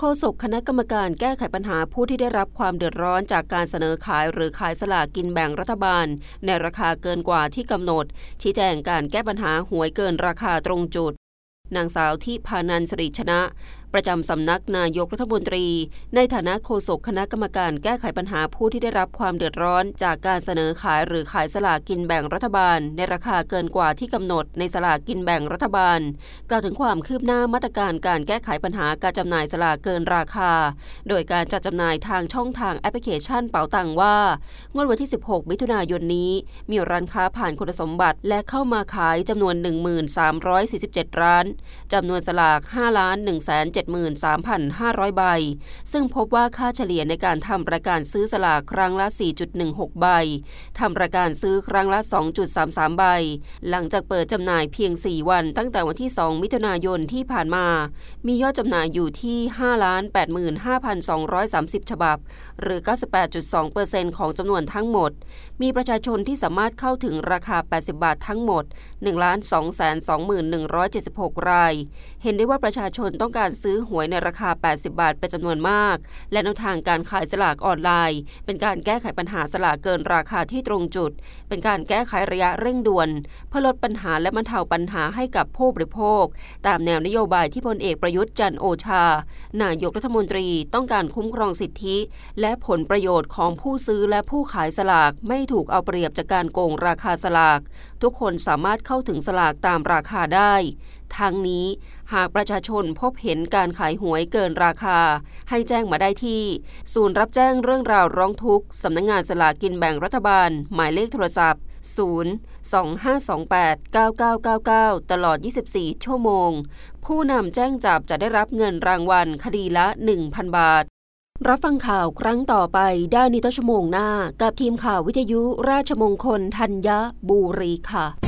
โฆษกคณะกรรมการแก้ไขปัญหาผู้ที่ได้รับความเดือดร้อนจากการเสนอขายหรือขายสลากกินแบ่งรัฐบาล ในราคาเกินกว่าที่กำหนด ชี้แจงการแก้ปัญหาหวยเกินราคาตรงจุดนางสาวที่พานันสริชนะ ประจำสำนักนายกรัฐมนตรี ในฐานะโฆษกคณะกรรมการแก้ไขปัญหาผู้ที่ได้รับความเดือดร้อนจากการเสนอขายหรือขายสลากกินแบ่งรัฐบาล ในราคาเกินกว่าที่กำหนดในสลากกินแบ่งรัฐบาล กล่าวถึงความคืบหน้ามาตรการการแก้ไขปัญหาการจำหน่ายสลากเกินราคา โดยการจัดจำหน่ายทางช่องทางแอปพลิเคชันเป๋าตังว่างวดวันที่ 16 มิถุนายนนี้ มีร้านค้าผ่านคุณสมบัติและเข้ามาขายจำนวน 1347 ร้านจำนวนสลาก5 1 7 73,500 ใบ ซึ่งพบว่าค่าเฉลี่ยในการทำประกันซื้อสลากครั้งละ 4.16 ใบทำประกันซื้อครั้งละ 2.33 ใบ หลังจากเปิดจำหน่ายเพียง 4 วันตั้งแต่วันที่ 2 มิถุนายนที่ผ่านมา มียอดจำหน่ายอยู่ที่ 5,85,230 ฉบับ หรือ 98.2%ของจำนวนทั้งหมด มีประชาชนที่สามารถเข้าถึงราคา 80 บาททั้งหมด 1,221,176 ราย เห็นได้ว่าประชาชนต้องการซื้อื้อหวยในราคา 80 บาทเป็นจำนวนมาก และแนวทางการขายสลากออนไลน์ เป็นการแก้ไขปัญหาสลากเกินราคาที่ตรงจุด เป็นการแก้ไขระยะเร่งด่วน เพื่อลดปัญหาและบรรเทาปัญหาให้กับผู้บริโภค ตามแนวนโยบายที่พลเอกประยุทธ์จันโอชา นายกรัฐมนตรีต้องการคุ้มครองสิทธิ และผลประโยชน์ของผู้ซื้อและผู้ขายสลากไม่ถูกเอาเปรียบจากการโกงราคาสลาก ทุกคนสามารถเข้าถึงสลากตามราคาได้ ทั้งนี้หากประชาชนพบเห็นการขายหวยเกินราคา ให้แจ้งมาได้ที่ ศูนย์รับแจ้งเรื่องราวร้องทุกข์สำนักงงานสลากกินแบ่งรัฐบาล หมายเลขโทรศัพท์ 0 2528 9999 ตลอด 24 ชั่วโมง ผู้นำแจ้งจับจะได้รับเงินรางวัลคดีละ 1,000 บาท รับฟังข่าวครั้งต่อไปได้นิตชั่วโมงหน้า กับทีมข่าววิทยุราชมงคลธัญบุรีค่ะ